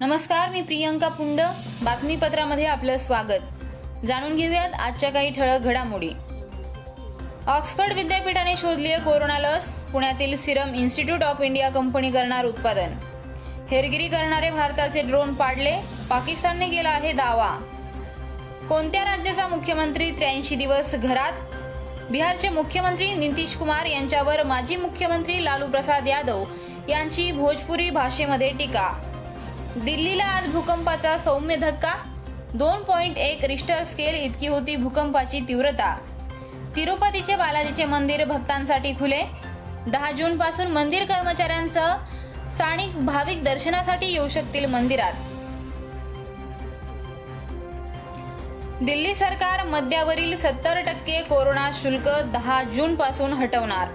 नमस्कार मी प्रियंका पुंड. बातमीपत्रामध्ये आपलं स्वागत. जाणून घेऊयात आजच्या काही ठळक घडामोडी. ऑक्सफर्ड विद्यापीठाने शोधली आहे कोरोना लस पुण्यातील Serum Institute of India company करणार उत्पादन. हेरगिरी करणारे भारताचे ड्रोन पाडले पाकिस्तानने केला आहे दावा. कोणत्या राज्याचा मुख्यमंत्री त्र्याऐंशी दिवस घरात? बिहारचे मुख्यमंत्री नितीश कुमार यांच्यावर माजी मुख्यमंत्री लालू प्रसाद यादव यांची भोजपुरी भाषेमध्ये टीका. दिल्लीला आज भूकंपाचा सौम्य धक्का. दोन पॉइंट एक रिस्टर स्केल इतकी होती भूकंपाची तीव्रता. तिरुपतीचे बालाजीचे मंदिर भक्तांसाठी खुले. दहा जून पासून मंदिर कर्मचाऱ्यांसह स्थानिक भाविक दर्शनासाठी येऊ शकतील मंदिरात. दिल्ली सरकार मद्यावरील सत्तर टक्के कोरोना शुल्क दहा जून पासून हटवणार.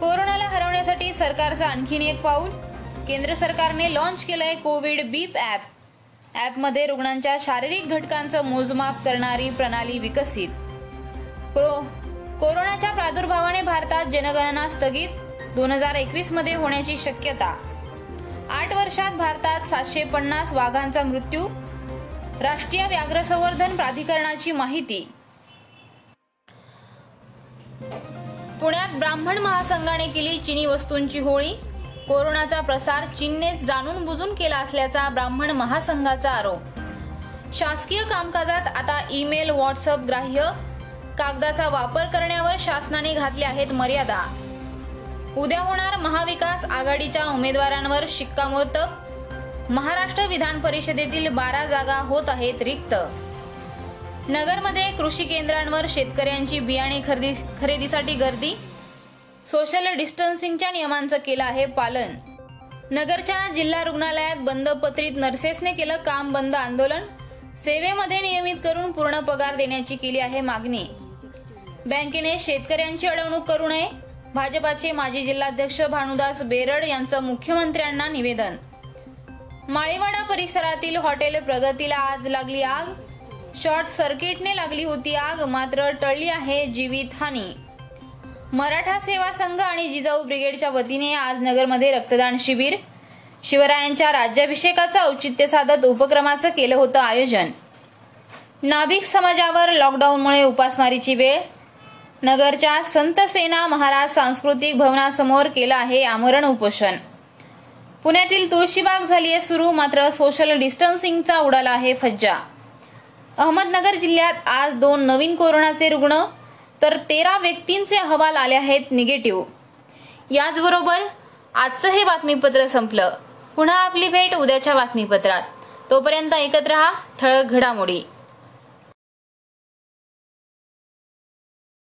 कोरोनाला हरवण्यासाठी सरकारचं आणखीन एक पाऊल. केंद्र सरकारने लॉन्च केलंय कोविड बीप ॲप ॲपमध्ये रुग्णांच्या शारीरिक घटकांचं मोजमाप करणारी प्रणाली विकसित. कोरो- कोरोनाच्या प्रादुर्भावाने भारतात जनगणना स्थगित. दोन हजार एकवीसमध्ये होण्याची शक्यता. आठ वर्षात भारतात सातशे पन्नास वाघांचा मृत्यू. राष्ट्रीय व्याघ्र संवर्धन प्राधिकरणाची माहिती. पुण्यात ब्राह्मण महासंघाने केली चिनी वस्तूंची होळी. कोरोनाचा प्रसार चीनने जाणून बुजून केला असल्याचा ब्राह्मण महासंघाचा आरोप. शासकीय कामकाजात आता ईमेल व्हॉट्सअप ग्राह्य कागदाचा वापर करण्यावर शासनाने घातल्या आहेत मर्यादा. उद्या होणार महाविकास आघाडीच्या उमेदवारांवर शिक्कामोर्तब. महाराष्ट्र विधान परिषदेतील बारा जागा होत आहेत रिक्त. नगरमध्ये कृषी केंद्रांवर शेतकऱ्यांची बियाणे खरेदी खरेदीसाठी गर्दी. सोशल डिस्टन्सिंगच्या नियमांचं केलं आहे पालन. नगरच्या जिल्हा रुग्णालयात बंद पत्रित नर्सेसने केलं काम बंद आंदोलन. सेवेमध्ये नियमित करून पूर्ण पगार देण्याची केली आहे मागणी. बँकेने शेतकऱ्यांची अडवणूक करू नये. भाजपाचे माजी जिल्हाध्यक्ष भानुदास बेरड यांचं मुख्यमंत्र्यांना निवेदन. माळीवाडा परिसरातील हॉटेल प्रगतीला आज लागली आग. शॉर्ट सर्किटने लागली होती आग मात्र टळली आहे जीवित हानी. मराठा सेवा संघ आणि जिजाऊ ब्रिगेडच्या वतीने आज नगरमध्ये रक्तदान शिबिर. शिवरायांच्या राज्याभिषेकाचं औचित्य साधत उपक्रमाचं केलं होतं आयोजन. नाभिक समाजावर लॉकडाऊनमुळे उपासमारीची वेळ. नगरच्या संत सेना महाराज सांस्कृतिक भवनासमोर केलं आहे आमरण उपोषण. पुण्यातील तुळशीबाग झाली आहे सुरू मात्र सोशल डिस्टन्सिंगचा उडाला आहे फज्जा. अहमदनगर जिल्ह्यात आज दोन नवीन कोरोनाचे रुग्ण तर तेरा व्यक्तींचे अहवाल आले आहेत निगेटिव्ह. याचबरोबर आजचं हे बातमीपत्र संपलं. पुन्हा आपली भेट उद्याच्या बातमीपत्रात. तोपर्यंत ऐकत रहा ठळक घडामोडी.